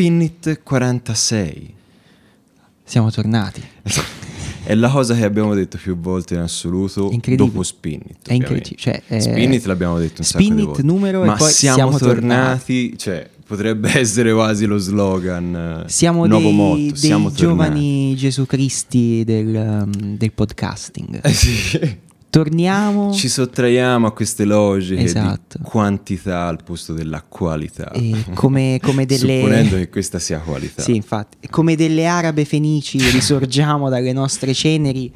Spinit 46. Siamo tornati. È la cosa che abbiamo detto più volte in assoluto dopo Spinit. È incredibile. Cioè, eh, Spinit l'abbiamo detto un sacco di volte. numero e Ma poi siamo, siamo tornati, cioè potrebbe essere quasi lo slogan. eh, Siamo nuovo dei, motto, dei siamo giovani Gesù Cristi del, um, del podcasting. tornati. Eh sì. Torniamo Ci sottraiamo a queste logiche Esatto. di quantità al posto della qualità. e come, come delle... Supponendo che questa sia qualità. Sì, infatti, come delle arabe fenici risorgiamo dalle nostre ceneri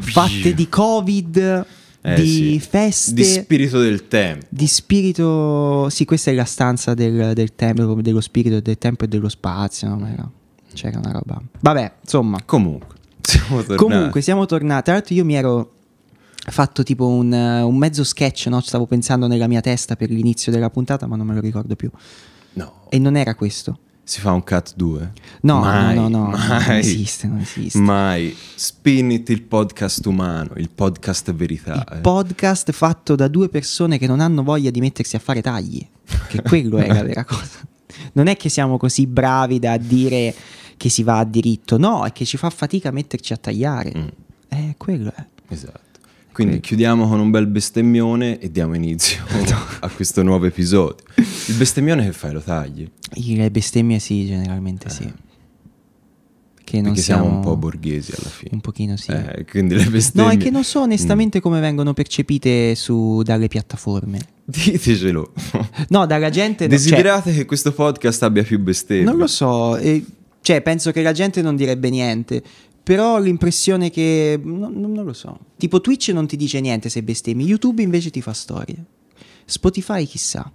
fatte di covid, Eh di sì. feste, Di spirito del tempo. di spirito. Sì, questa è la stanza del, del tempo, dello spirito del tempo e dello spazio. no? Era- C'era una roba. Vabbè, insomma. Comunque, siamo tornati. Comunque, siamo tornati. Tra l'altro, io mi ero fatto tipo un, eh, un mezzo sketch, no? Stavo pensando nella mia testa per l'inizio della puntata, ma non me lo ricordo più. No, E non era questo. si fa un cut 2? No, mai, no, no, no, mai, non esiste, non esiste. Mai. Spinit il podcast umano, il podcast verità. Il eh. podcast fatto da due persone che non hanno voglia di mettersi a fare tagli. Che quello è la vera cosa. Non è che siamo così bravi da dire che si va a diritto, no, è che ci fa fatica a metterci a tagliare. Mm. Eh, quello è. Esatto. Quindi chiudiamo con un bel bestemmione e diamo inizio a questo nuovo episodio. Il bestemmione che fai? Lo tagli? Le bestemmie sì, generalmente sì. Che non Eh. Siamo siamo un po' borghesi alla fine. Un pochino sì. Eh, quindi le bestemmie... No, è che non so Mm. onestamente come vengono percepite su, dalle piattaforme. Ditecelo. No, dalla gente... no, cioè- Desiderate che questo podcast abbia più bestemmie? Non lo so, eh, cioè penso che la gente non direbbe niente, però ho l'impressione che... no- no- non lo so. Tipo Twitch non ti dice niente se bestemmi, YouTube invece ti fa storie. Spotify chissà,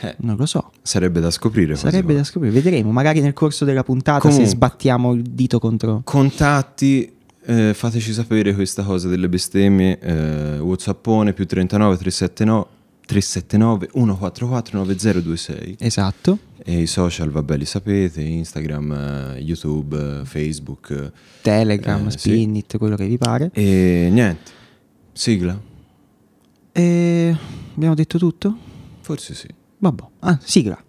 Eh, non lo so. sarebbe da scoprire. Sarebbe da scoprire, vedremo, magari nel corso della puntata Comunque. se sbattiamo il dito contro... Contatti, eh, fateci sapere questa cosa delle bestemmie. Eh, Whatsappone più 39 379 379 144 9026 Esatto. E i social vabbè li sapete Instagram, eh, YouTube, eh, Facebook eh, Telegram, Eh, sì. Spinit, quello che vi pare. e niente sigla E abbiamo detto tutto? forse sì Vabbè. Ah, sigla.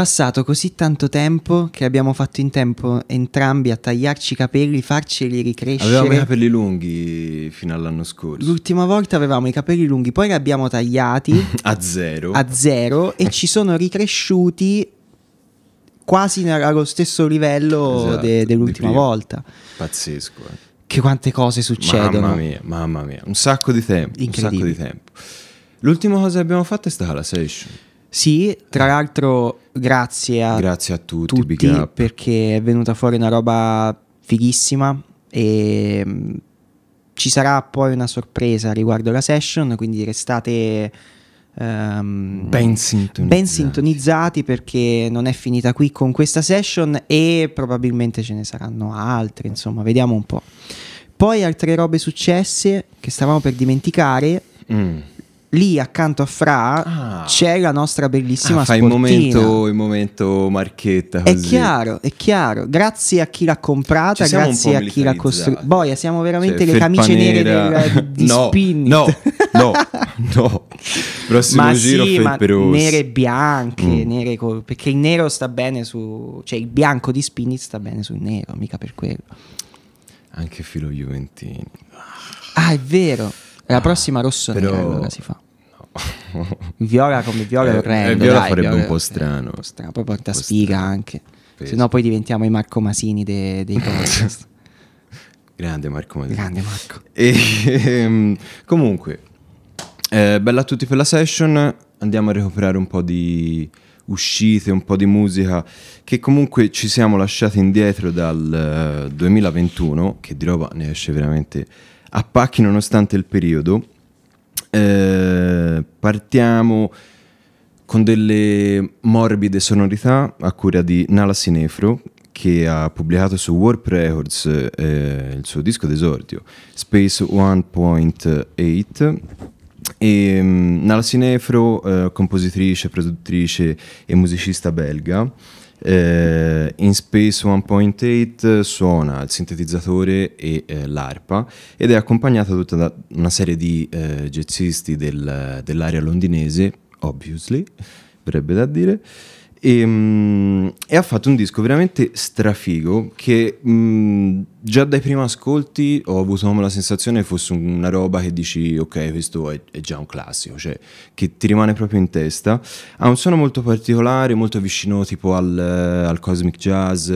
Passato così tanto tempo che abbiamo fatto in tempo entrambi a tagliarci i capelli, farceli ricrescere. Avevamo i capelli lunghi fino all'anno scorso. L'ultima volta avevamo i capelli lunghi, poi li abbiamo tagliati A zero. a zero e ci sono ricresciuti quasi allo stesso livello Esatto, de- dell'ultima volta. Pazzesco. eh. Che quante cose succedono. Mamma mia, mamma mia. Un sacco di tempo. Un sacco di tempo. L'ultima cosa che abbiamo fatto è stata la session. Sì, tra l'altro grazie a Grazie a tutti, tutti perché è venuta fuori una roba fighissima e mm, ci sarà poi una sorpresa riguardo la session, quindi restate ehm, Ben sintonizzati. ben sintonizzati perché non è finita qui con questa session e probabilmente ce ne saranno altre, insomma, vediamo un po'. Poi altre robe successe che stavamo per dimenticare, Mm. Lì accanto a Fra Ah. c'è la nostra bellissima Ah, fai il sportina. momento, il momento marchetta È così. chiaro, è chiaro. Grazie a chi l'ha comprata, grazie a chi l'ha costruita. Boia, siamo veramente Cioè, le camicie nere del, di no, Spinnit. No, no, no. Prossimo ma giro sì, ma felpe rosse. nere e bianche, Mm. nere col- perché il nero sta bene su... Cioè il bianco di Spinnit sta bene sul nero, mica per quello. Anche filo Juventini. Ah, è vero. La prossima rosso però- nero allora si fa. Viola come viola Eh, orrendo. eh, viola dai, farebbe viola- un po' strano. Po' strano, poi porta sfiga strano. anche. Se no poi diventiamo i Marco Masini de- dei podcast. Grande Marco Madini. Grande Marco. E, ehm, comunque, eh, bella a tutti per la session. Andiamo a recuperare un po' di uscite, un po' di musica che comunque ci siamo lasciati indietro dal eh, 2021, che di roba ne esce veramente a pacchi nonostante il periodo. Eh, partiamo con delle morbide sonorità a cura di Nala Sinefro che ha pubblicato su Warp Records eh, il suo disco d'esordio Space 1.8 e mm, Nala Sinefro eh, compositrice, produttrice e musicista belga eh, in Space 1.8 suona il sintetizzatore e eh, l'arpa ed è accompagnata tutta da una serie di eh, jazzisti del- dell'area londinese, obviously, verrebbe da dire, e, mm, e ha fatto un disco veramente strafigo che mm, già dai primi ascolti ho avuto la sensazione fosse una roba che dici ok questo è, è già un classico, cioè che ti rimane proprio in testa. Ha un suono molto particolare, molto vicino tipo al, al cosmic jazz,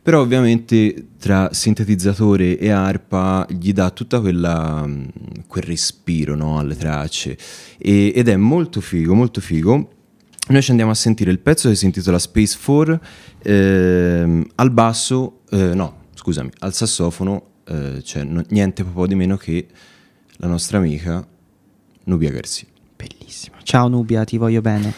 però ovviamente tra sintetizzatore e arpa gli dà tutta quella, mm, quel respiro no, alle tracce E- ed è molto figo, molto figo. Noi ci andiamo a sentire il pezzo che si intitola Space 4 ehm, al basso, eh, no, scusami, al sassofono eh, c'è no- niente po' di meno che la nostra amica Nubia Garcia. Bellissimo. Ciao Nubia, ti voglio bene.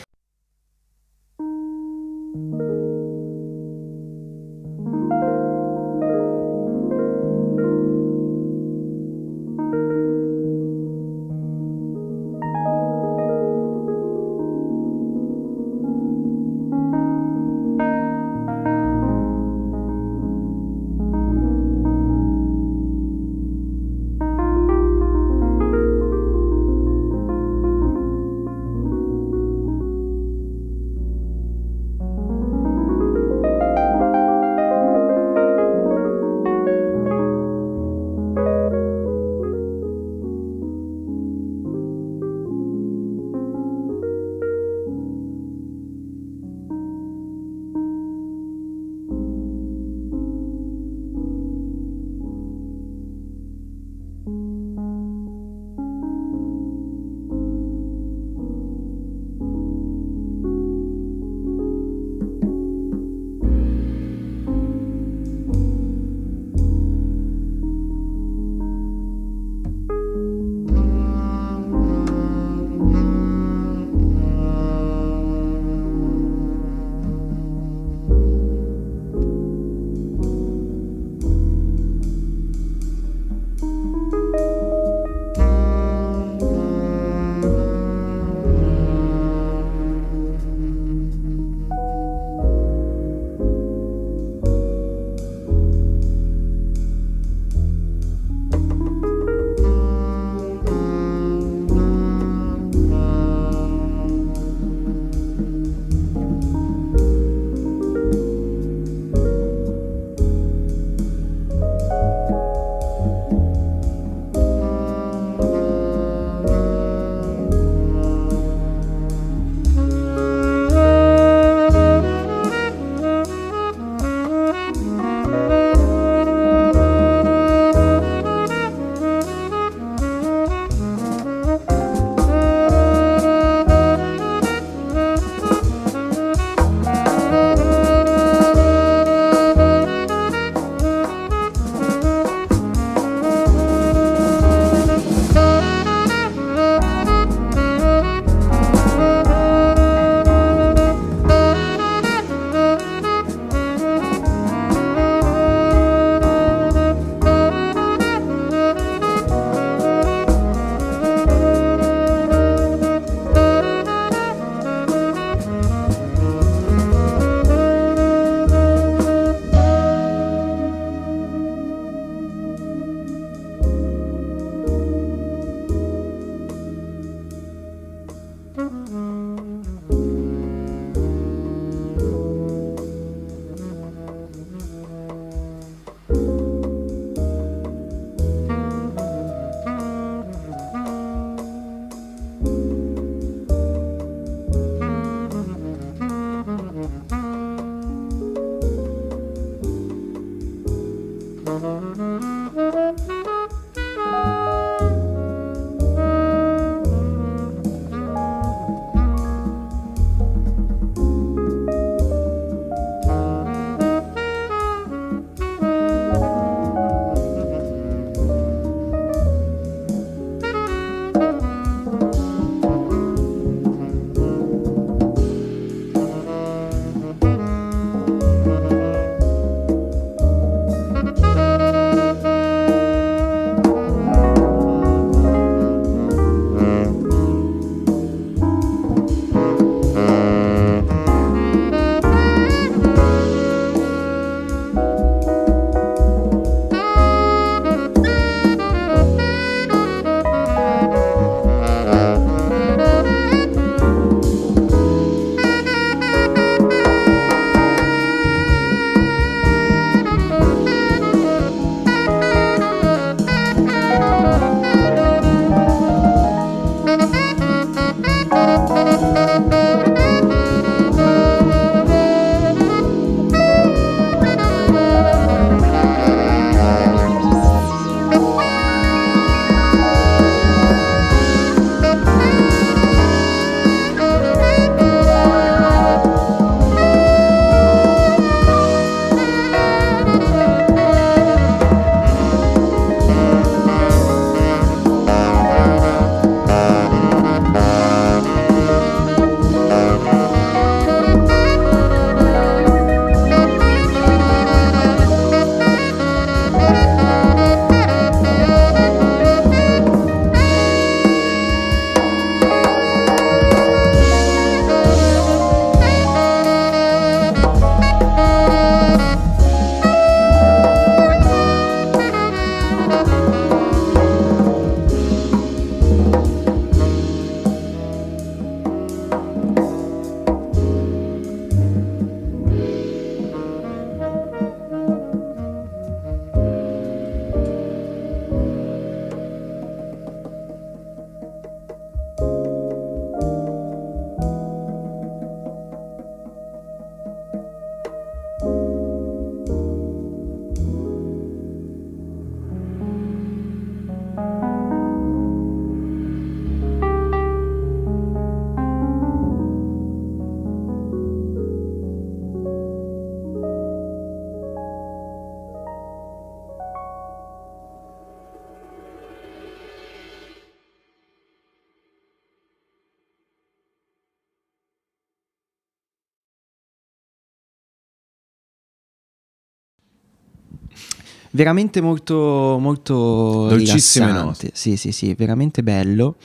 Veramente molto, molto Dolcissime note. Sì, sì, sì, veramente bello.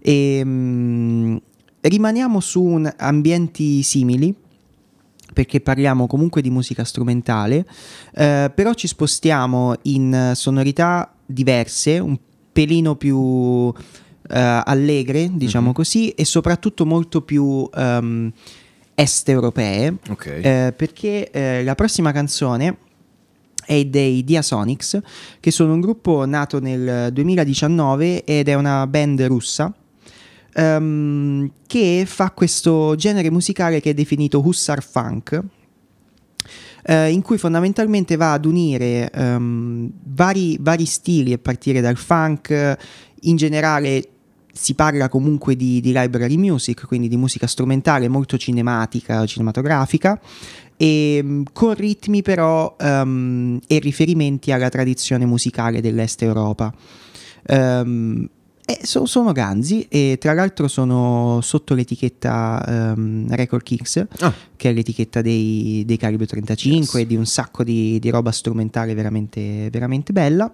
E, mm, rimaniamo su un- ambienti simili. Perché parliamo comunque di musica strumentale, eh, però ci spostiamo in sonorità diverse, un pelino più eh, allegre, diciamo Mhm. così, e soprattutto molto più ehm, est europee. Ok. Eh, perché eh, la prossima canzone è dei Diasonics, che sono un gruppo nato nel 2019 ed è una band russa. ehm, che fa questo genere musicale che è definito Hussar Funk, eh, in cui fondamentalmente va ad unire ehm, vari, vari stili a partire dal funk, in generale si parla comunque di, di library music, quindi di musica strumentale molto cinematica, cinematografica, e mh, con ritmi però ehm, e riferimenti alla tradizione musicale dell'est Europa. Ehm, e so- sono ganzi e tra l'altro sono sotto l'etichetta ehm, Record Kicks, Ah, che è l'etichetta dei, dei Calibro 35 Yes. e di un sacco di, di roba strumentale veramente, veramente bella.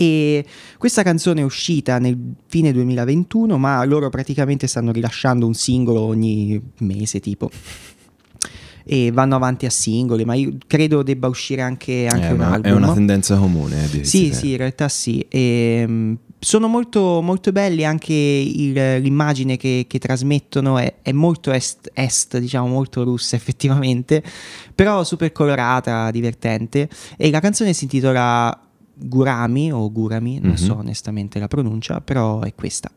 E questa canzone è uscita nel fine 2021, ma loro praticamente stanno rilasciando un singolo ogni mese, tipo. E vanno avanti a singoli, ma io credo debba uscire anche, anche è, un una, album. è una tendenza comune. eh, Sì, questi sì, in realtà sì. E, mh, sono molto, molto belli anche il- l'immagine che, che trasmettono è, è molto est, est, diciamo molto russa effettivamente, però super colorata, divertente e la canzone si intitola Gurami o Gurami, non Mhm. so onestamente la pronuncia, però è questa.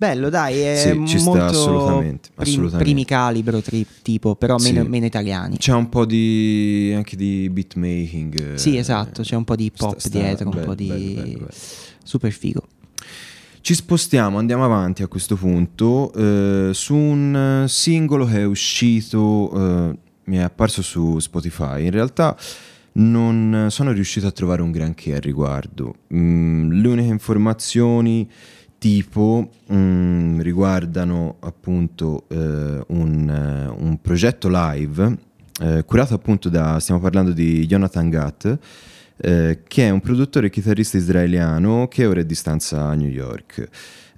Bello, dai, è Sì, ci sta molto assolutamente, prim- assolutamente. primi calibro tri- tipo, però meno, Sì. meno italiani. C'è un po' di anche di beatmaking. Sì, eh, esatto, c'è un po' di hip hop sta- sta- dietro, un bello, po' di bello, bello, bello. super figo. Ci spostiamo, andiamo avanti a questo punto eh, su un singolo che è uscito, eh, mi è apparso su Spotify. In realtà non sono riuscito a trovare un granché al riguardo. Mm, le uniche informazioni tipo mm, riguardano appunto eh, un, eh, un, progetto live eh, curato appunto da, stiamo parlando di Jonathan Gatt, eh, che è un produttore e chitarrista israeliano che ora è di stanza a New York.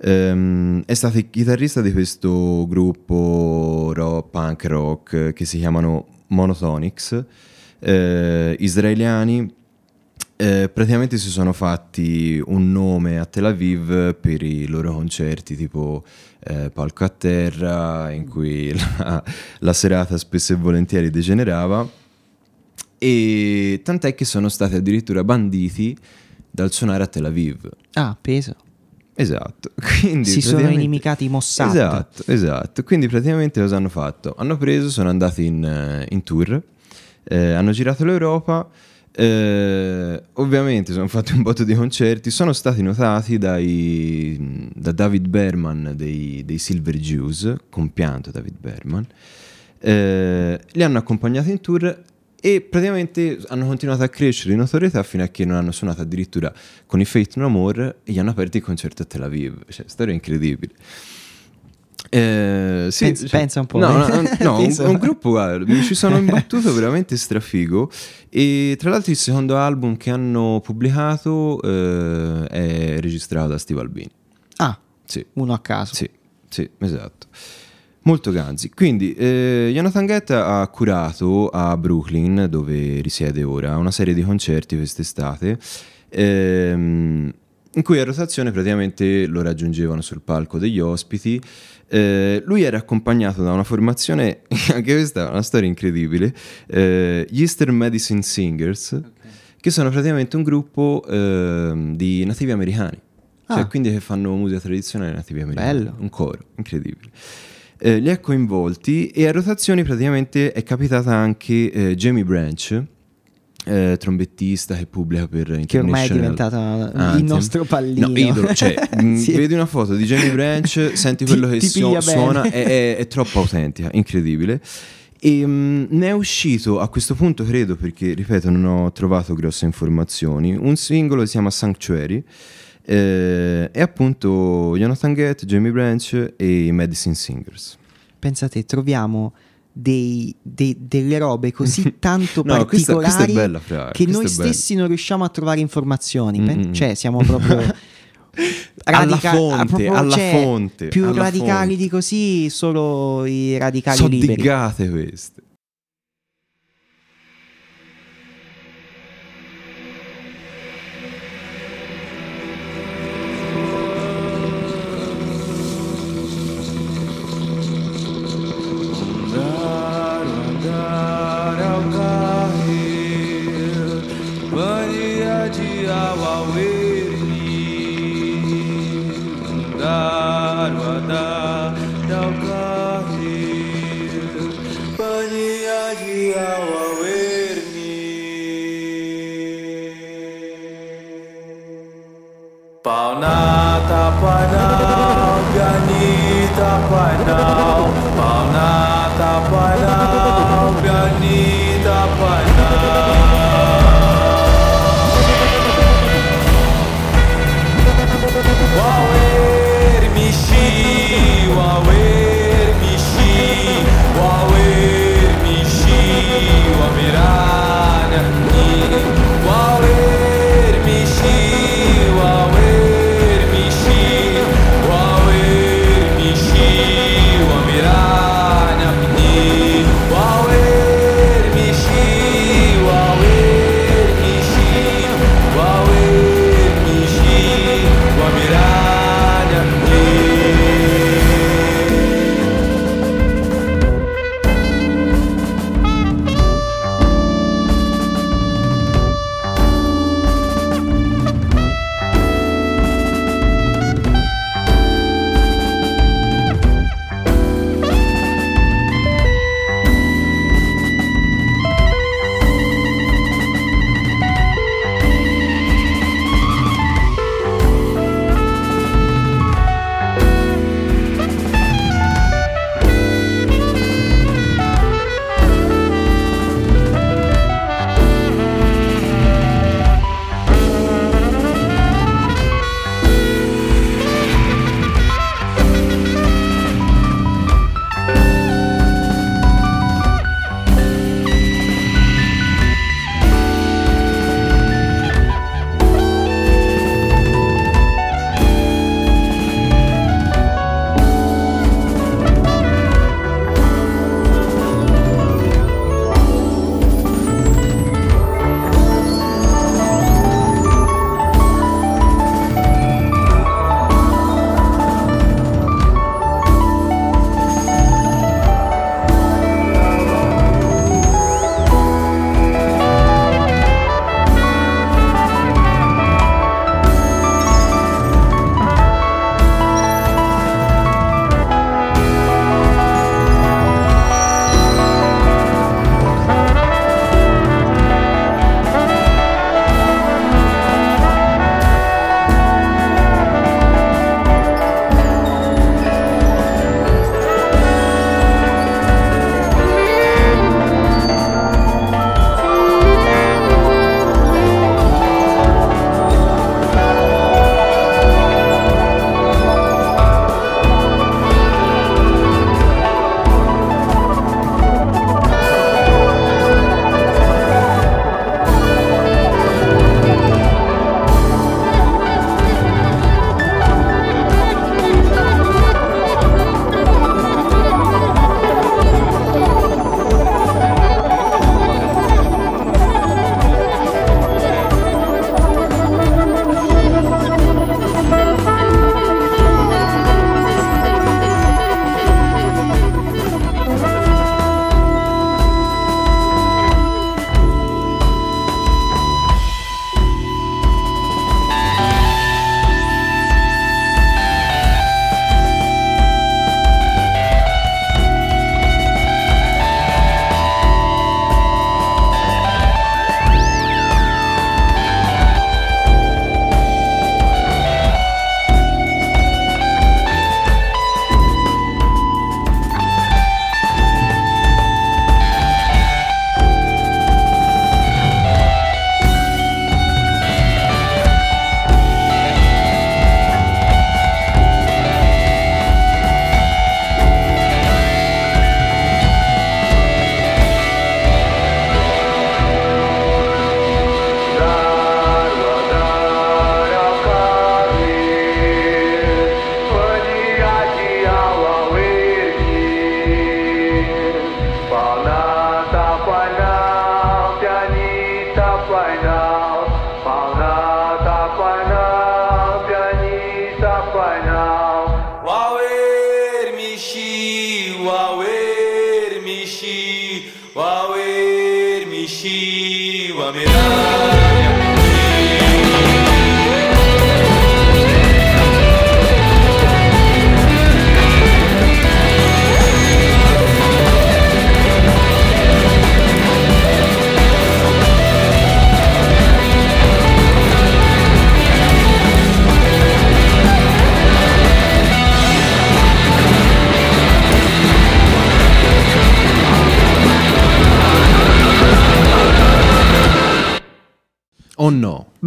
Um, è stato il chitarrista di questo gruppo rock, punk rock che si chiamano Monotonics, eh, israeliani. Eh, praticamente si sono fatti un nome a Tel Aviv per i loro concerti tipo eh, palco a terra in cui la, la serata spesso e volentieri degenerava e tant'è che sono stati addirittura banditi dal suonare a Tel Aviv. Ah, peso. Esatto. Quindi si sono inimicati i Mossad. Esatto, esatto. Quindi praticamente cosa hanno fatto? Hanno preso, sono andati in, eh, in tour, eh, hanno girato l'Europa, eh, ovviamente sono fatti un botto di concerti, sono stati notati dai, da David Berman dei, dei Silver Jews, compianto David Berman, eh, li hanno accompagnati in tour e praticamente hanno continuato a crescere in notorietà fino a che non hanno suonato addirittura con i Fate No More e gli hanno aperto il concerto a Tel Aviv, cioè storia incredibile. Eh, sì, pensa, cioè, pensa, un po'. No, no, no un, un, gruppo, guarda, mi ci sono imbattuto veramente strafigo. E tra l'altro il secondo album che hanno pubblicato eh, è registrato da Steve Albini. Ah, sì. uno a caso. Sì, sì, esatto. Molto ganzi. Quindi, eh, Jonathan Gett ha curato a Brooklyn, dove risiede ora, una serie di concerti quest'estate. Ehm, in cui a rotazione praticamente lo raggiungevano sul palco degli ospiti. Eh, lui era accompagnato da una formazione, anche questa è una storia incredibile, eh, gli Eastern Medicine Singers, okay. che sono praticamente un gruppo eh, di nativi americani. Cioè, ah. Cioè, quindi che fanno musica tradizionale nativi americani. Bello. Un coro, incredibile. Eh, li ha coinvolti e a rotazioni praticamente è capitata anche eh, Jamie Branch, eh, trombettista che pubblica per che ormai è diventata Anthem. il nostro pallino no, idolo, cioè, mm, sì. vedi una foto di Jamie Branch senti quello ti, che ti su- suona è, è, è, troppo autentica incredibile e um, ne è uscito a questo punto credo perché ripeto non ho trovato grosse informazioni un singolo si chiama Sanctuary eh, e appunto Jonathan Gett, Jamie Branch e i Medicine Singers. Pensate, troviamo dei, dei, delle robe così tanto no, particolari questa, questa bella, che noi stessi non riusciamo a trovare informazioni. Mm-hmm. Cioè, siamo proprio... radica- alla fonte, proprio, alla cioè, fonte più alla radicali fonte. di così solo i radicali Sono liberi. queste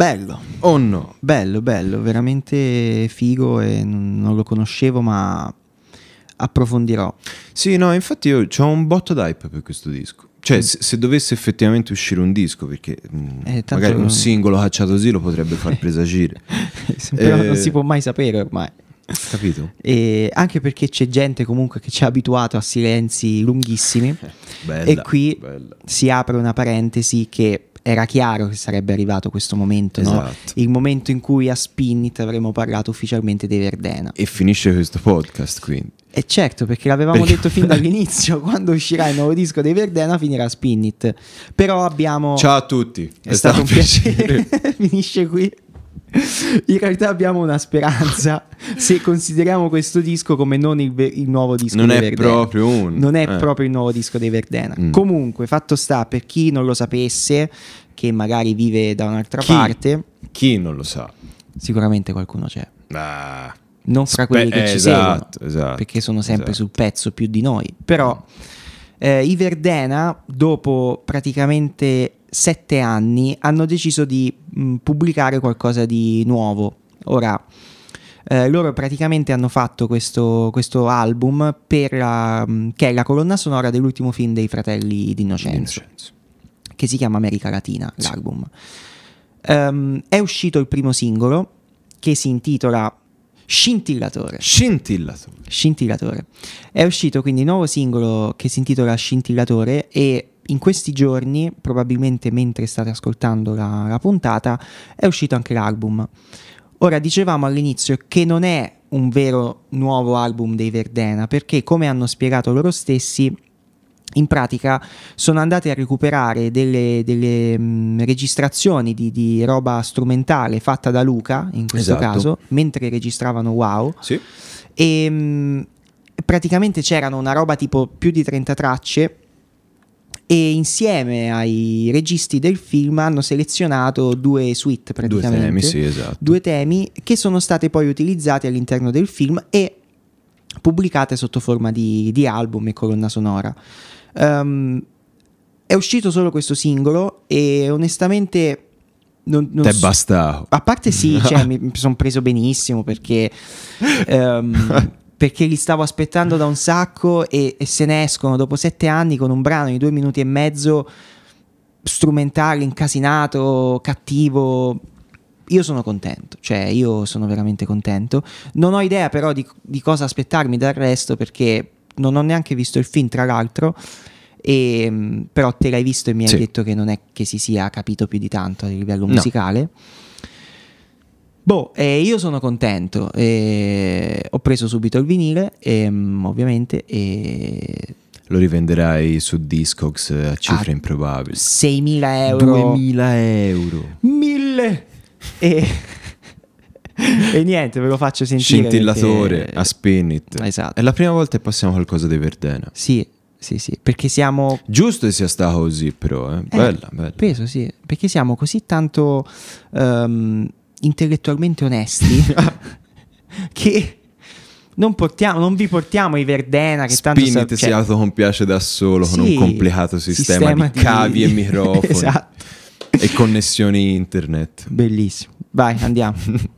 Bello, O no? bello, bello, veramente figo e non, lo conoscevo ma approfondirò. Sì, no, infatti io ho un botto d'hype per questo disco. Cioè, se, se dovesse effettivamente uscire un disco, perché mh, Eh, magari un singolo cacciato così lo potrebbe far presagire. Però Eh, non si può mai sapere ormai. Capito? E anche perché c'è gente comunque che ci ha abituato a silenzi lunghissimi. Bella, e qui bella. si apre una parentesi che era chiaro che sarebbe arrivato questo momento, no? Esatto. il momento in cui a Spinnit avremmo parlato ufficialmente dei Verdena. E finisce questo podcast, quindi. E certo, perché l'avevamo Perché- detto fin dall'inizio, quando uscirà il nuovo disco dei Verdena finirà Spinnit. Però abbiamo... Ciao a tutti. È, stato, un piacere. Finisce qui. In realtà abbiamo una speranza se consideriamo questo disco come non il, ve- il nuovo disco Non dei è Verdena. proprio un- Non è eh. proprio il nuovo disco dei Verdena. Mm. Comunque, fatto sta, per chi non lo sapesse, che magari vive da un'altra Chi? parte, Chi non lo sa? sicuramente qualcuno c'è. Ah, Non fra Spe- quelli che ci esatto, seguono, esatto, perché sono sempre esatto. sul pezzo più di noi. Però eh, i Verdena, dopo praticamente sette anni, hanno deciso di mh, pubblicare qualcosa di nuovo. Ora, eh, loro praticamente hanno fatto questo, questo album per la- mh, che è la colonna sonora dell'ultimo film dei fratelli d'Innocenzo Vincenzo. che si chiama America Latina, l'album. Ehm, è uscito il primo singolo che si intitola Scintillatore. Scintillatore. Scintillatore. È uscito quindi il nuovo singolo che si intitola Scintillatore e in questi giorni, probabilmente mentre state ascoltando la, la puntata, è uscito anche l'album. Ora dicevamo all'inizio che non è un vero nuovo album dei Verdena perché come hanno spiegato loro stessi in pratica sono andati a recuperare delle, delle, mh, registrazioni di, di roba strumentale fatta da Luca in questo Esatto. caso mentre registravano Wow Sì. e mh, praticamente c'erano una roba tipo più di 30 tracce e insieme ai registi del film hanno selezionato due suite Due praticamente temi, sì, esatto. due temi che sono state poi utilizzati all'interno del film e pubblicate sotto forma di, di album e colonna sonora. Ehm, è uscito solo questo singolo e onestamente non, non Te so- basta. a parte sì, cioè, mi, sono preso benissimo perché, ehm, perché li stavo aspettando da un sacco e, e se ne escono dopo sette anni con un brano di due minuti e mezzo strumentale, incasinato, cattivo. Io sono contento, cioè io sono veramente contento. Non ho idea però di, di cosa aspettarmi dal resto perché non ho neanche visto il film, tra l'altro. E, mh, però te l'hai visto e mi hai Sì. detto che non è che si sia capito più di tanto a livello No. Boh, eh, io sono contento. eh, ho preso subito il vinile, ehm, ovviamente, e Lo rivenderai su Discogs a cifre Ah, improbabili. 6.000 euro. 2000 euro. 1000 e, e niente, ve lo faccio sentire. Scintillatore perché- a Spinit. Esatto. È la prima volta che passiamo qualcosa di Verdena. Sì, sì, sì, perché siamo Giusto che sia stato così, però. Eh. Eh, Bella, bella. Peso, sì, perché siamo così tanto ehm, intellettualmente onesti che non, portiamo, non vi portiamo i Verdena che tanto Spinit sa- si cioè- autocompiace da solo con Sì, un complicato sistema, di cavi e microfoni esatto. e connessioni internet. Bellissimo. Vai, andiamo.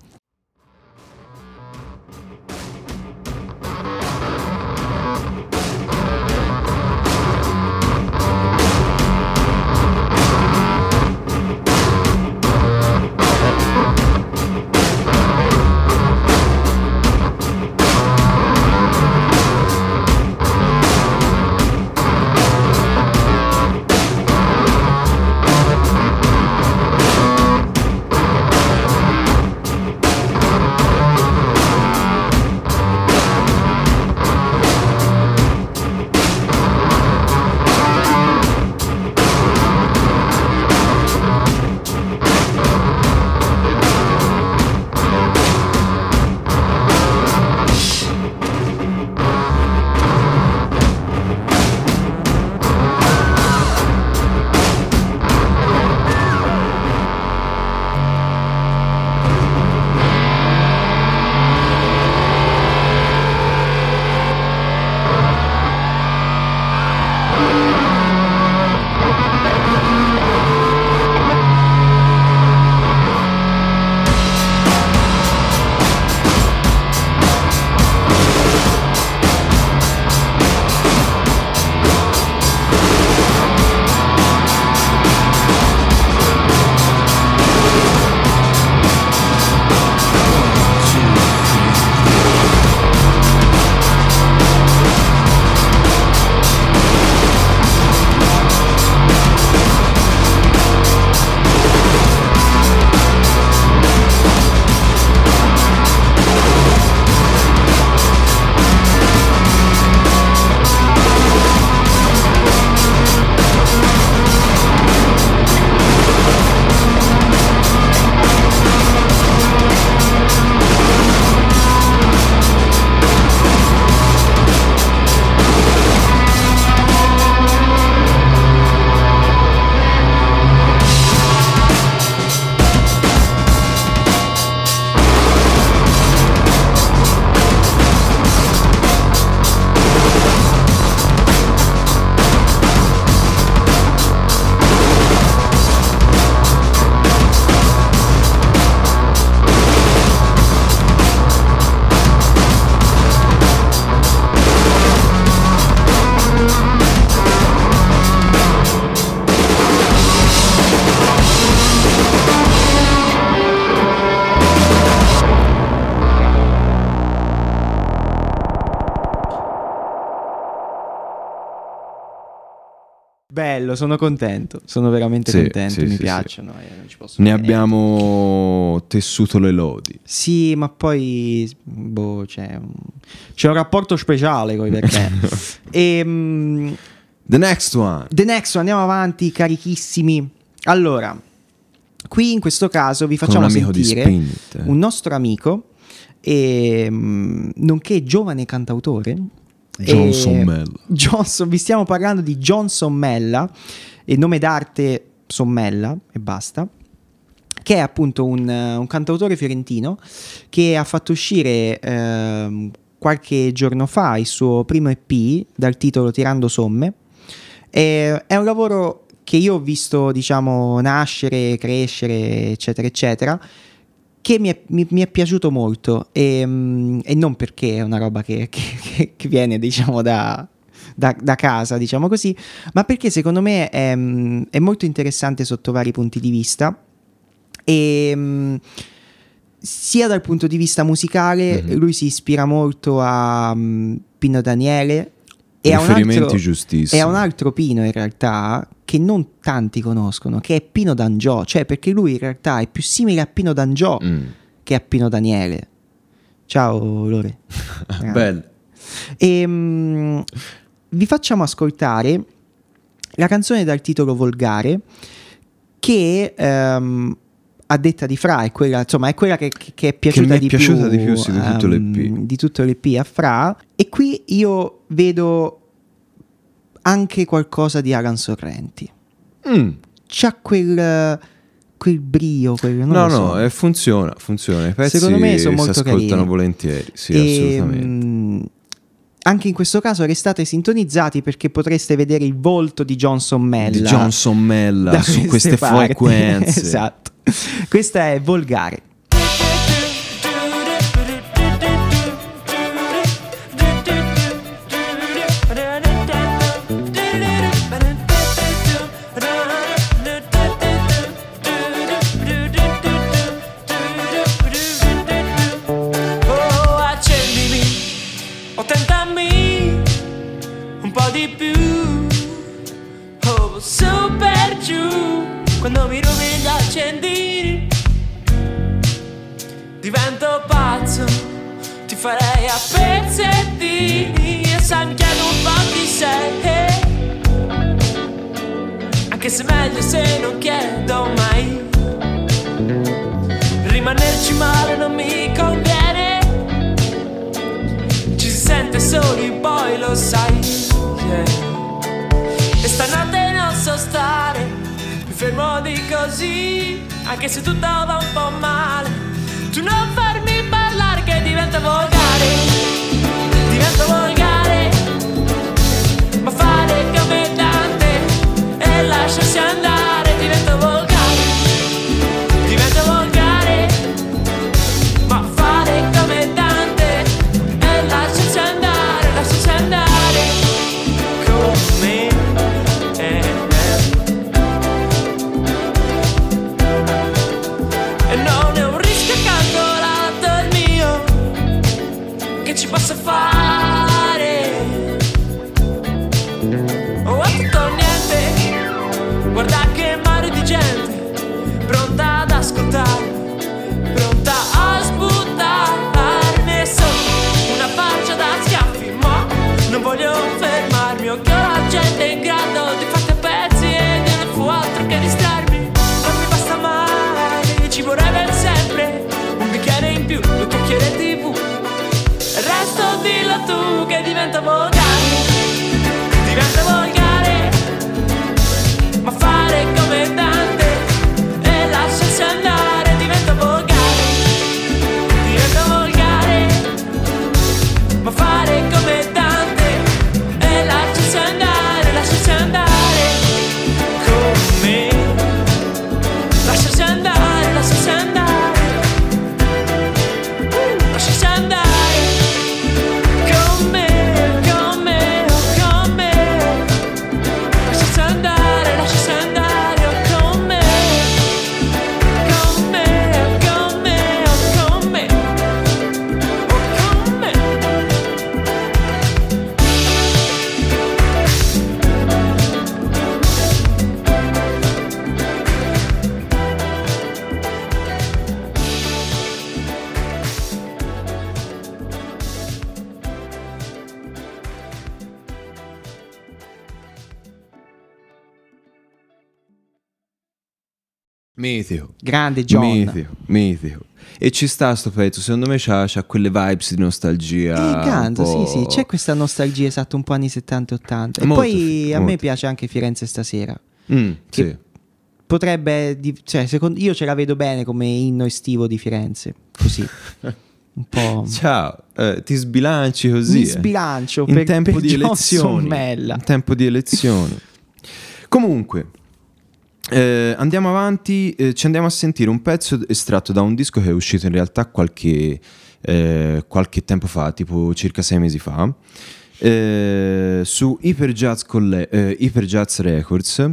Bello, sono contento. Sono veramente Sì, contento. sì, mi sì, piacciono. non ci posso Ne abbiamo tessuto le lodi. Sì, ma poi boh, c'è, un, c'è un rapporto speciale con i perché. e, mm, The next one. the next one, andiamo avanti, carichissimi. Allora, qui in questo caso vi facciamo un sentire Spint. un nostro amico, e, mm, nonché giovane cantautore. John e- Sommella. Johnson, vi stiamo parlando di John Sommella, il nome d'arte Sommella e basta, che è appunto un, eh, un cantautore fiorentino che ha fatto uscire ehm, qualche giorno fa il suo primo EP dal titolo Tirando Somme. E è un lavoro che io ho visto, diciamo, nascere, crescere, eccetera, eccetera, che mi è, mi- mi è piaciuto molto e, mm, e non perché è una roba che, che- che- viene, diciamo, da, da- da casa, diciamo così, ma perché secondo me è, è molto interessante sotto vari punti di vista e mm, sia dal punto di vista musicale Mhm. lui si ispira molto a mm, Pino Daniele e a altro, e a un altro Pino in realtà che non tanti conoscono, che è Pino D'Angiò, cioè perché lui in realtà è più simile a Pino D'Angiò Mm. che a Pino Daniele. Ciao Lore. Bello. E, mm, vi facciamo ascoltare la canzone dal titolo Volgare che ehm, a detta di Fra è quella, insomma, è quella che, che- che è piaciuta, mi è di, piaciuta più, di più, sì, di tutto ehm, l'EP. di tutto l'EP a Fra e qui io vedo anche qualcosa di Alan Sorrenti. Mm. C'ha quel, quel brio, quel, No, so. no, eh, funziona, funziona. I pezzi Secondo me sono molto si ascoltano carini. volentieri, sì, E, assolutamente. mm, anche in questo caso restate sintonizzati perché potreste vedere il volto di Johnson Mella. Di Johnson Mella su queste parti. frequenze. esatto. Questa è Volgare. Pazzo, ti farei a pezzettini e sai un po' chi sei. Anche se meglio se non chiedo mai. Rimanerci male non mi conviene Ci si sente soli poi lo sai yeah. E stanotte non so stare Mi fermo di così Anche se tutto va un po' male Tu non farmi parlare che diventa volgare. Divento volgare. Ma fare come Dante E lasciarsi andare Grande John. Mitico, mitico. E ci sta sto pezzo, secondo me c'ha, c'ha quelle vibes di nostalgia. Eh, un po'- sì, sì, c'è questa nostalgia esatto un po' anni 70 e 80. E Molto poi a me molto. piace anche Firenze stasera. Mm, sì. Potrebbe, di- cioè, secondo, io ce la vedo bene come inno estivo di Firenze, così. un po'... Ciao, eh, ti sbilanci così. Mi eh. sbilancio in per, tempo per di John elezioni. Sommella. In tempo di elezioni. Comunque, eh, andiamo avanti, eh, ci andiamo a sentire un pezzo estratto da un disco che è uscito in realtà qualche, eh, qualche tempo fa, tipo circa sei mesi fa, eh, su Hyper Jazz, Colle- eh, Hyper Jazz Records.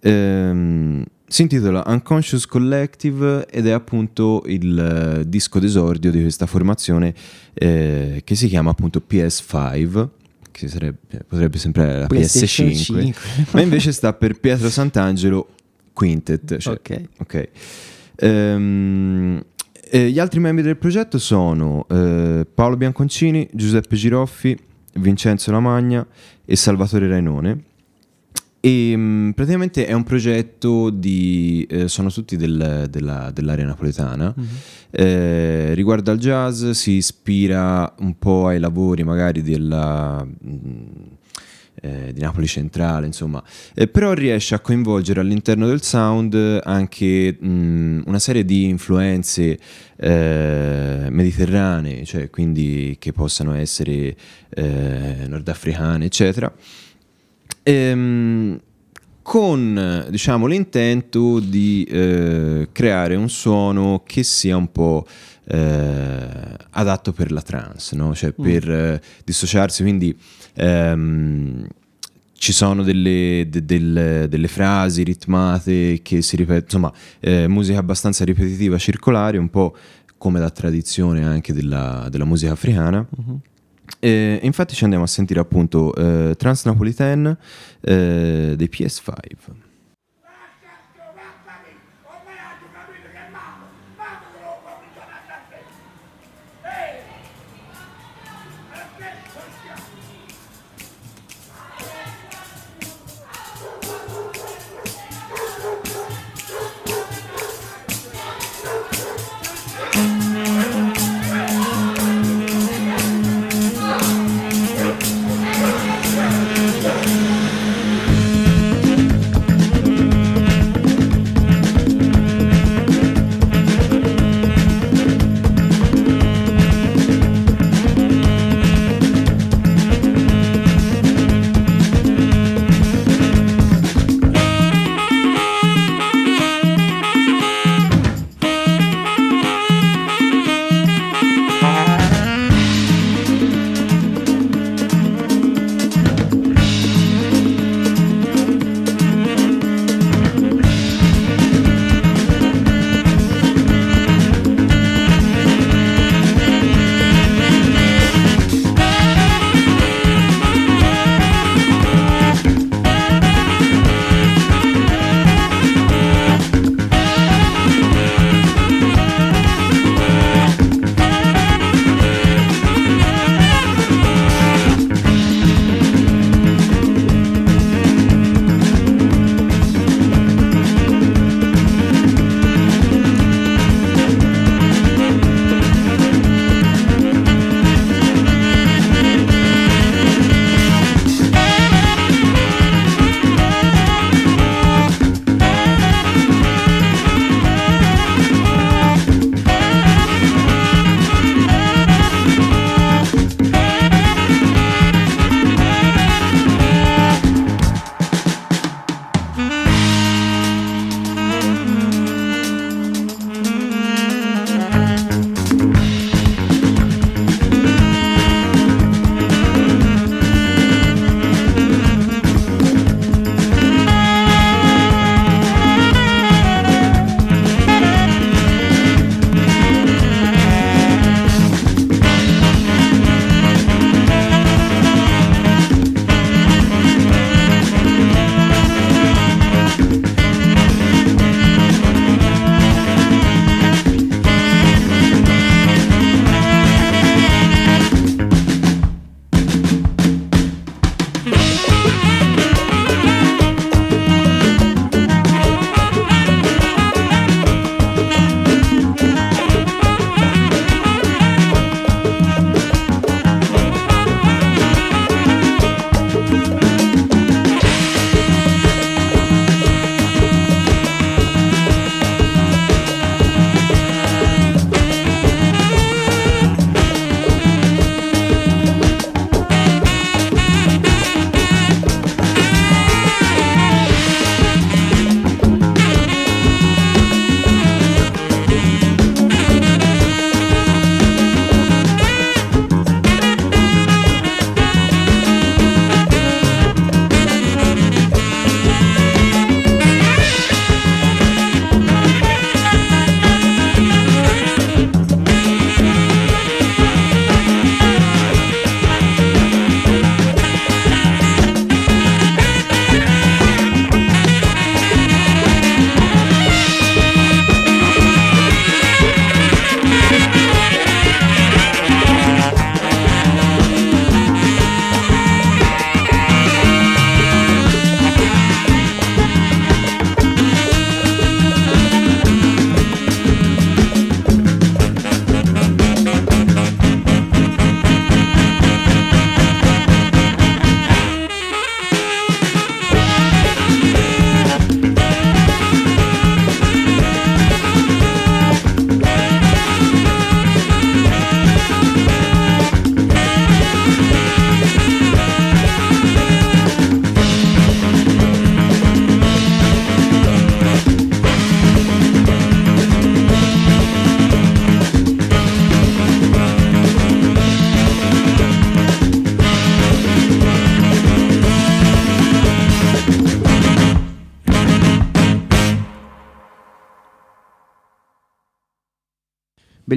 Ehm, si intitola Unconscious Collective ed è appunto il eh, disco d'esordio di questa formazione che si chiama appunto PS5 che sarebbe- potrebbe sembrare la PlayStation PS5 5. ma invece sta per Pietro Sant'Angelo Quintet cioè- Ok. ok. Ehm, eh, gli altri membri del progetto sono eh, Paolo Bianconcini, Giuseppe Giroffi, Vincenzo Lamagna e Salvatore Rainone. E mh, praticamente è un progetto di. eh, sono tutti del- della- dell'area napoletana. Eh, riguardo al jazz, si ispira un po' ai lavori magari della. mh, eh, di Napoli Centrale, insomma, Eh, però riesce a coinvolgere all'interno del sound anche mh, una serie di influenze eh, mediterranee, cioè quindi che possano essere eh, nordafricane, eccetera. Ehm, con diciamo l'intento di eh, creare un suono che sia un po' eh, adatto per la trance, no? cioè per eh, dissociarsi, quindi ehm, ci sono delle, de- del- delle frasi ritmate che si ripetono, insomma, eh, musica abbastanza ripetitiva, circolare, un po' come da tradizione anche della, della musica africana. E infatti ci andiamo a sentire appunto eh, Transnapolitan eh, dei PS5.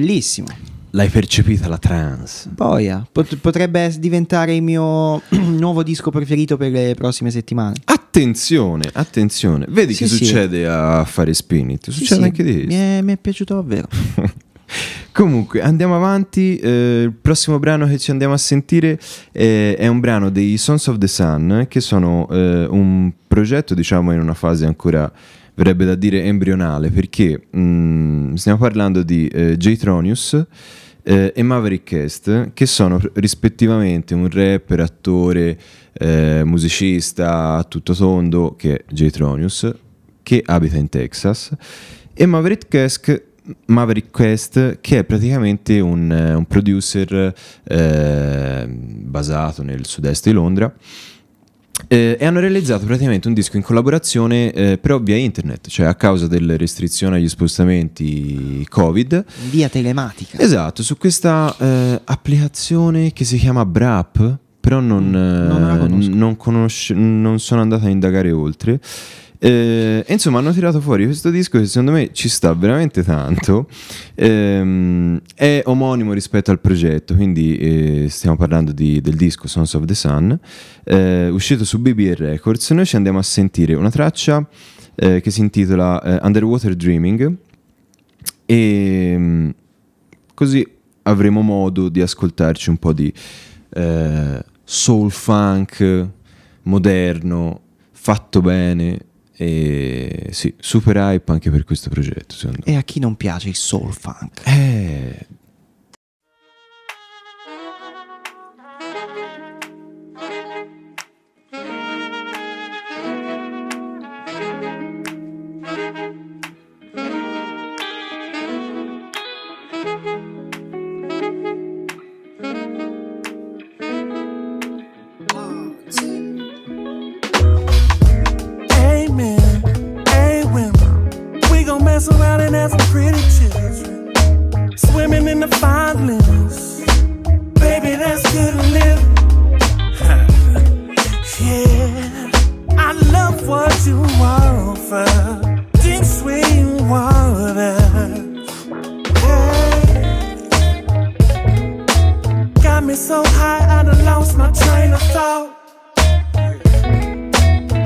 Bellissimo. L'hai percepita la trance? Boia, pot- potrebbe diventare il mio nuovo disco preferito per le prossime settimane. Attenzione, attenzione. Vedi Sì, che sì. succede a fare Spinit? Sì, Succede sì, anche di mi è, mi è piaciuto davvero. Comunque, andiamo avanti. eh, il prossimo brano che ci andiamo a sentire eh, è un brano dei Sons of the Sun, che sono eh, un progetto, diciamo, in una fase ancora, verrebbe da dire, embrionale, perché mh, stiamo parlando di eh, J-Tronius eh, e Maverick Est, che sono rispettivamente un rapper, attore, eh, musicista tutto tondo, che è J-Tronius, che abita in Texas, e Maverick Est, Maverick Quest, che è praticamente un, eh, un producer eh, basato nel sud-est di Londra. Eh, e hanno realizzato praticamente un disco in collaborazione eh, però via internet, cioè a causa delle restrizioni agli spostamenti Covid. Via telematica. Esatto, su questa eh, applicazione che si chiama Brap, però non, non eh, conosco. non conosce- non sono andato a indagare oltre. Eh, insomma, hanno tirato fuori questo disco che secondo me ci sta veramente tanto. Ehm, è omonimo rispetto al progetto, quindi eh, stiamo parlando di- del disco Sons of the Sun, eh, uscito su BBR Records. Noi ci andiamo a sentire una traccia eh, che si intitola eh, Underwater Dreaming. E mm, così avremo modo di ascoltarci un po' di eh, soul funk moderno, fatto bene e sì, super hype anche per questo progetto. E a chi non piace il soul funk? Eh, what you offer. Deep sweet water. Got me so high, I done lost my train of thought.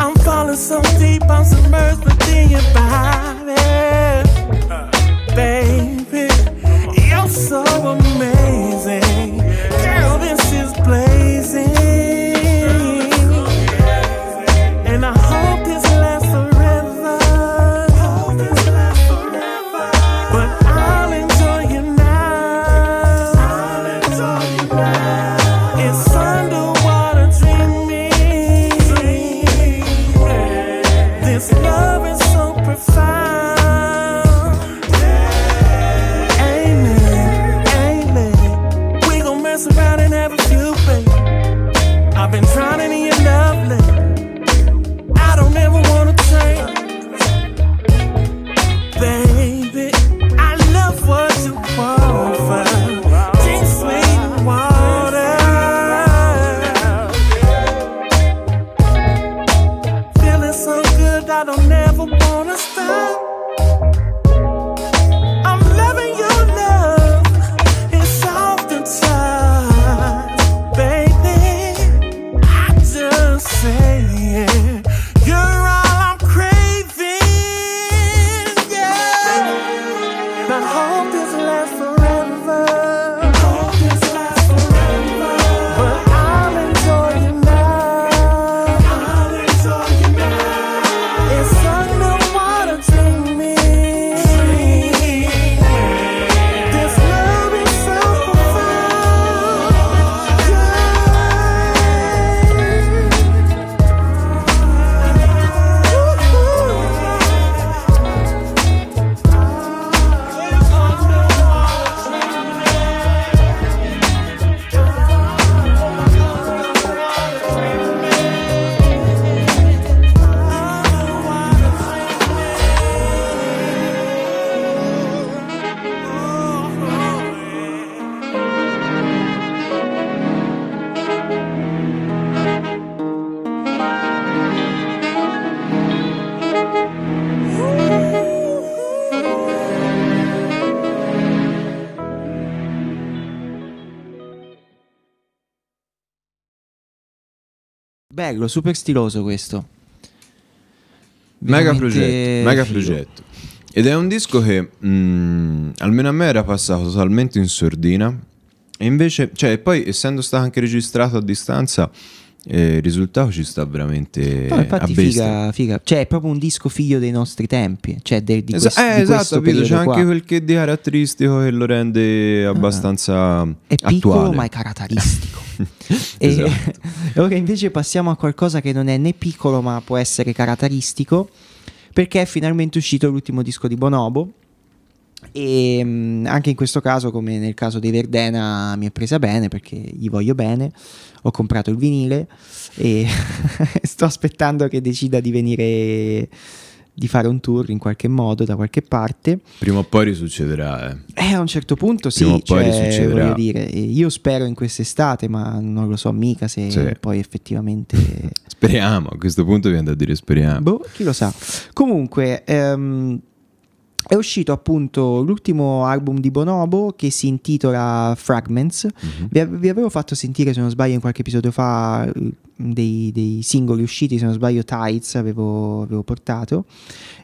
I'm falling so deep, I'm submerged within your body. Bello, super stiloso questo. Mega progetto, mega progetto. Ed è un disco che mm, almeno a me era passato totalmente in sordina. E invece, cioè, poi essendo stato anche registrato a distanza, eh, il risultato ci sta veramente No, infatti figa, figa. Cioè, è proprio un disco figlio dei nostri tempi. Cioè, de- di, Esa- questo, eh, di esatto, questo? C'è periodo anche qua. quel che di caratteristico che lo rende abbastanza È piccolo attuale. ma è caratteristico. Esatto. e ora invece passiamo a qualcosa che non è né piccolo ma può essere caratteristico perché è finalmente uscito l'ultimo disco di Bonobo e mm, anche in questo caso come nel caso dei Verdena mi è presa bene perché gli voglio bene ho comprato il vinile e sto aspettando che decida di venire di fare un tour in qualche modo da qualche parte Prima o poi risuccederà, eh. eh, a un certo punto sì, Prima o poi cioè, risuccederà. dire, io spero in quest'estate, ma non lo so mica se Sì. poi effettivamente... Speriamo, a questo punto viene da dire speriamo. boh, chi lo sa. Comunque, ehm, è uscito appunto l'ultimo album di Bonobo che si intitola Fragments. Mhm. Vi, vi avevo fatto sentire, se non sbaglio, in qualche episodio fa eh, dei, dei singoli usciti, se non sbaglio, Tides avevo, avevo portato.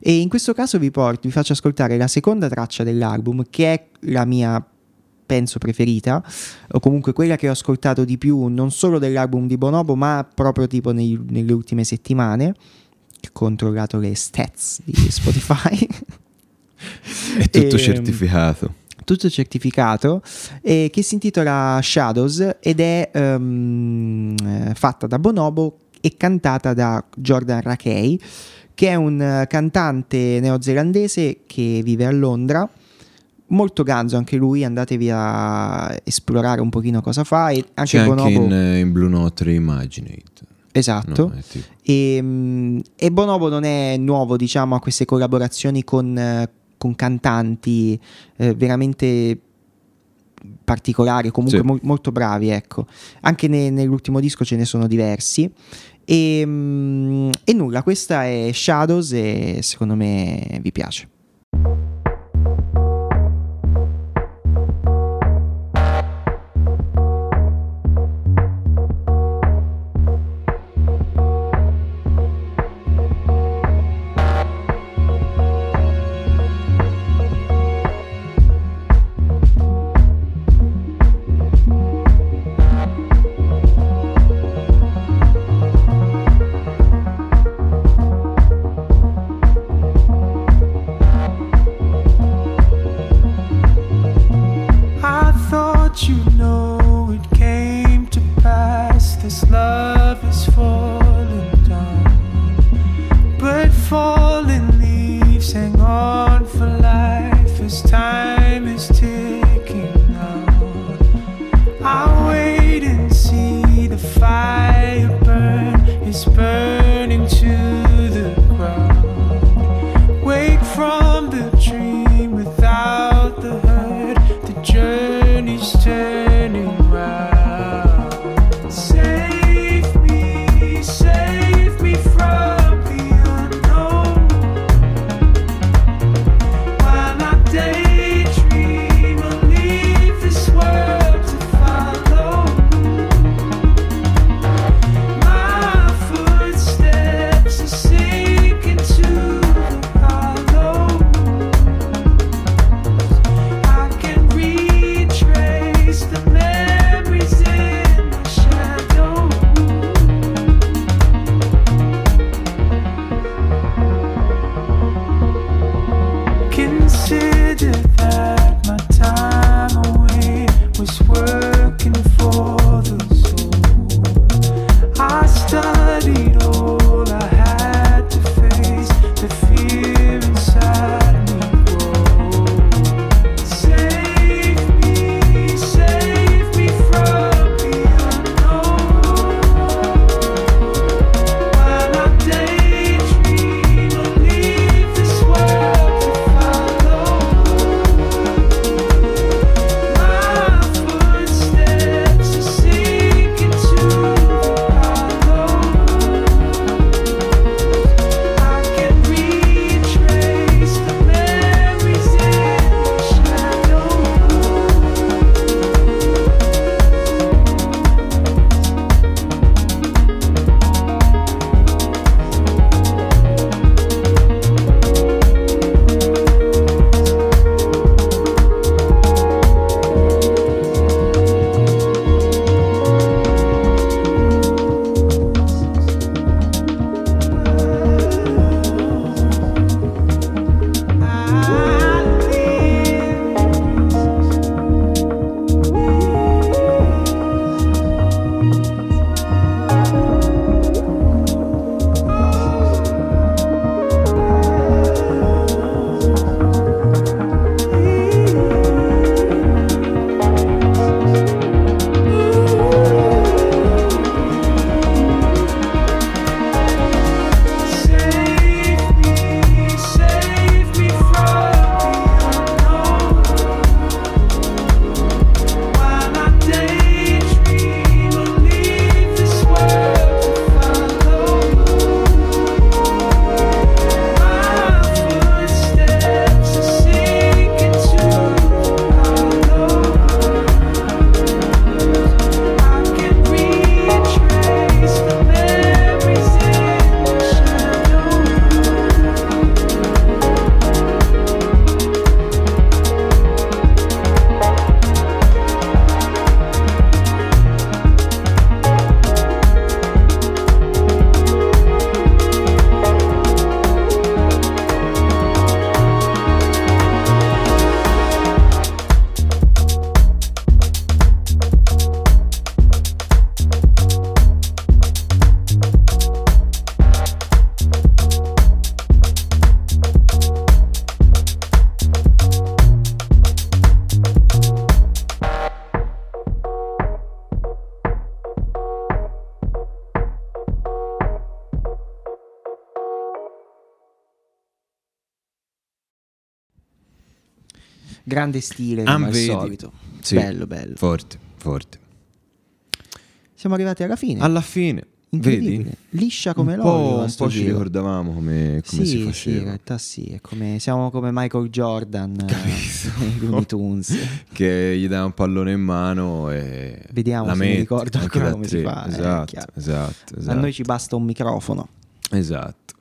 E in questo caso vi, porto, vi faccio ascoltare la seconda traccia dell'album, che è la mia penso preferita, o comunque quella che ho ascoltato di più, non solo dell'album di Bonobo, ma proprio tipo nei- nelle ultime settimane. Ho controllato le stats di Spotify. È tutto Ehm, certificato. tutto certificato, eh, che si intitola Shadows ed è ehm, eh, fatta da Bonobo e cantata da Jordan Rakei, che è un cantante neozelandese che vive a Londra. Molto ganzo anche lui, andatevi a esplorare un pochino cosa fa. E anche C'è Bonobo, anche in, eh, in Blue Note Reimaginate. esatto. No, tipo- E, mm, e Bonobo non è nuovo, diciamo, a queste collaborazioni con, eh, con cantanti eh, veramente particolari, comunque Sì. mol- molto bravi, ecco. Anche ne- nell'ultimo disco ce ne sono diversi. E, mm, e nulla, questa è Shadows e secondo me vi piace. Grande stile Ah, come al solito. Sì. Bello, bello. Forte, forte. Siamo arrivati alla fine. Alla fine, Incredibile. vedi? Liscia come un l'olio. un po' ci giro. ricordavamo come, come sì, si sì, in faceva. realtà sì, è come, siamo come Michael Jordan eh, nei Looney Tunes. che gli dà un pallone in mano e Vediamo la se mi ricordo ancora come si fa, eh, Esatto, esatto, A esatto. noi ci basta un microfono. Esatto.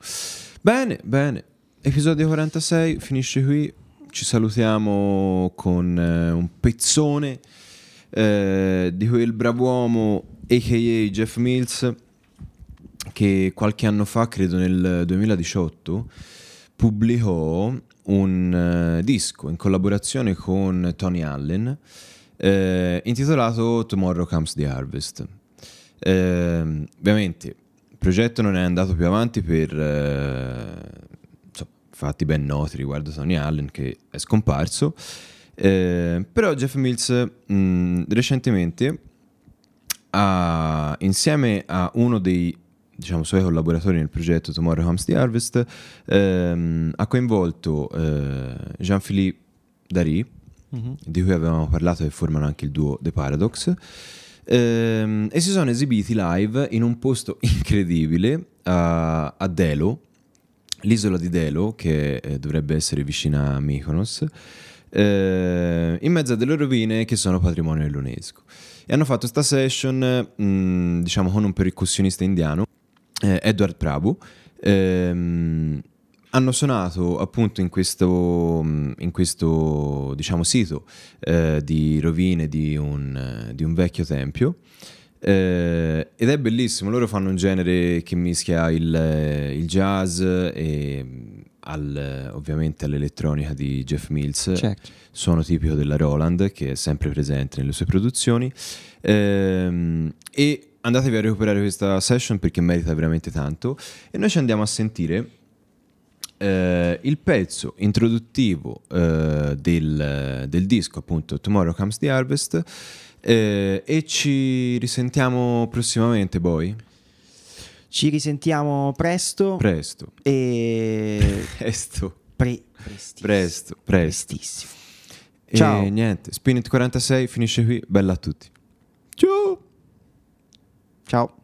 Bene, bene. Episodio 46 finisce qui. Ci salutiamo con eh, un pezzone eh, di quel brav'uomo a.k.a. Jeff Mills che qualche anno fa, credo nel 2018, pubblicò un eh, disco in collaborazione con Tony Allen eh, intitolato Tomorrow Comes the Harvest. Ehm, ovviamente il progetto non è andato più avanti per eh, fatti ben noti riguardo Tony Allen che è scomparso. Eh, però Jeff Mills mh, recentemente ha, insieme a uno dei diciamo, suoi collaboratori nel progetto Tomorrow Comes the Harvest ehm, ha coinvolto eh, Jean-Philippe Dari di cui avevamo parlato e formano anche il duo The Paradox ehm, e si sono esibiti live in un posto incredibile a, a Delo l'isola di Delo che eh, dovrebbe essere vicina a Mykonos eh, in mezzo a delle rovine che sono patrimonio dell'UNESCO. E hanno fatto sta session mh, diciamo con un percussionista indiano eh, Edward Prabhu ehm, hanno suonato appunto in questo, mh, in questo diciamo, sito eh, di rovine di un, di un vecchio tempio eh, ed è bellissimo, loro fanno un genere che mischia il, eh, il jazz e mh, al- ovviamente all'elettronica di Jeff Mills, Certo. suono tipico della Roland che è sempre presente nelle sue produzioni. Ehm, e andatevi a recuperare questa session perché merita veramente tanto. E noi ci andiamo a sentire eh, il pezzo introduttivo eh, del, del disco appunto Tomorrow Comes the Harvest eh, e ci risentiamo prossimamente poi Ci risentiamo presto presto e presto pre- prestissimo. presto presto Prestissimo. e Ciao. niente Spinit 46 finisce qui bella a tutti ciao Ciao.